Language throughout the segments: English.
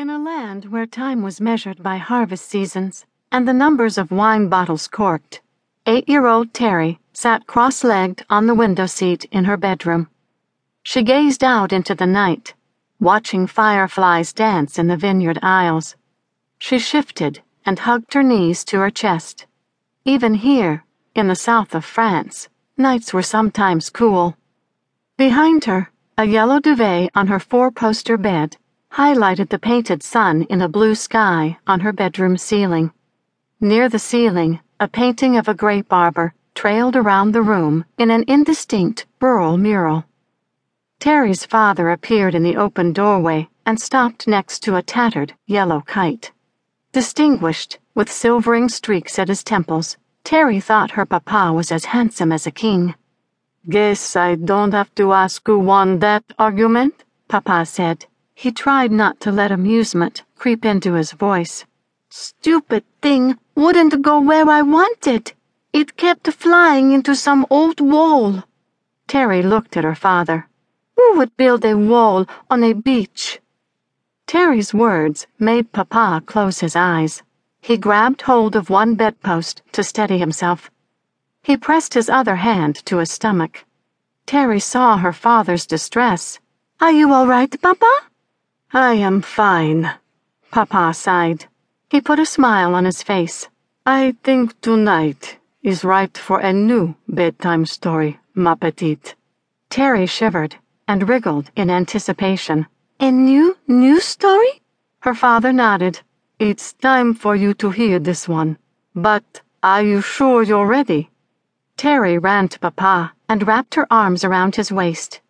In a land where time was measured by harvest seasons and the numbers of wine bottles corked, eight year old Terri sat cross legged on the window seat in her bedroom. She gazed out into the night, watching fireflies dance in the vineyard aisles. She shifted and hugged her knees to her chest. Even here, in the south of France, nights were sometimes cool. Behind her, a yellow duvet on her four poster bed highlighted the painted sun in a blue sky on her bedroom ceiling. Near the ceiling, a painting of a grape arbor trailed around the room in an indistinct rural mural. Terri's father appeared in the open doorway and stopped next to a tattered yellow kite. Distinguished, with silvering streaks at his temples, Terri thought her papa was as handsome as a king. Guess I don't have to ask who won that argument, Papa said. He tried not to let amusement creep into his voice. Stupid thing wouldn't go where I wanted. It kept flying into some old wall. Terri looked at her father. Who would build a wall on a beach? Terri's words made Papa close his eyes. He grabbed hold of one bedpost to steady himself. He pressed his other hand to his stomach. Terri saw her father's distress. Are you all right, Papa? I am fine, Papa sighed. He put a smile on his face. I think tonight is right for a new bedtime story, ma petite. Terri shivered and wriggled in anticipation. A new, new story? Her father nodded. It's time for you to hear this one. But are you sure you're ready? Terri ran to Papa and wrapped her arms around his waist.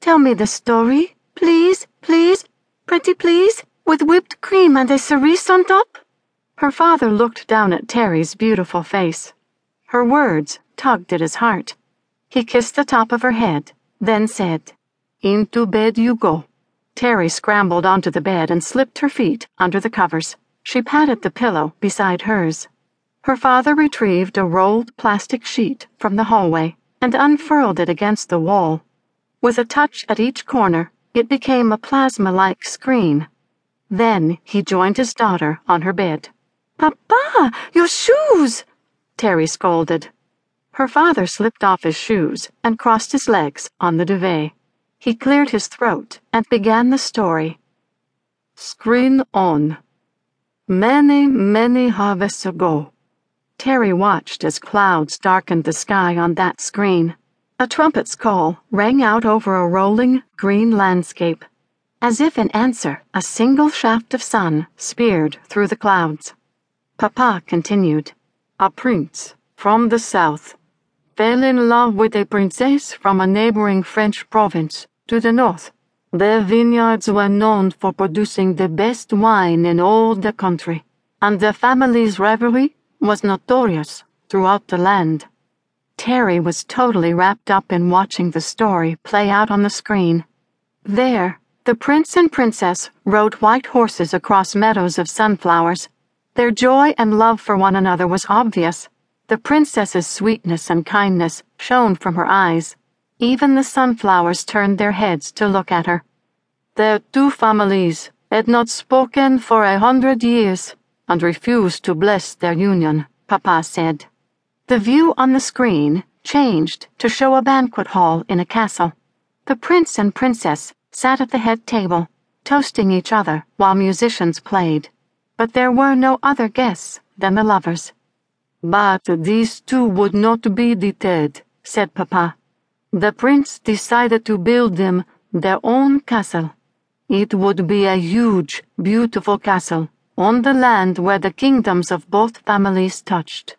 Tell me the story, please, please. Pretty please, with whipped cream and a cerise on top? Her father looked down at Terri's beautiful face. Her words tugged at his heart. He kissed the top of her head, then said, Into bed you go. Terri scrambled onto the bed and slipped her feet under the covers. She patted the pillow beside hers. Her father retrieved a rolled plastic sheet from the hallway and unfurled it against the wall. With a touch at each corner, it became a plasma like screen. Then he joined his daughter on her bed. Papa, your shoes! Terri scolded. Her father slipped off his shoes and crossed his legs on the duvet. He cleared his throat and began the story. Screen on. Many, many harvests ago. Terri watched as clouds darkened the sky on that screen. A trumpet's call rang out over a rolling, green landscape. As if in answer, a single shaft of sun speared through the clouds. Papa continued. A prince from the south fell in love with a princess from a neighboring French province to the north. Their vineyards were known for producing the best wine in all the country, and their family's rivalry was notorious throughout the land. Terri was totally wrapped up in watching the story play out on the screen. There, the prince and princess rode white horses across meadows of sunflowers. Their joy and love for one another was obvious. The princess's sweetness and kindness shone from her eyes. Even the sunflowers turned their heads to look at her. Their two families had not spoken for a hundred years and refused to bless their union, Papa said. The view on the screen changed to show a banquet hall in a castle. The prince and princess sat at the head table, toasting each other while musicians played. But there were no other guests than the lovers. But these two would not be deterred, said Papa. The prince decided to build them their own castle. It would be a huge, beautiful castle on the land where the kingdoms of both families touched.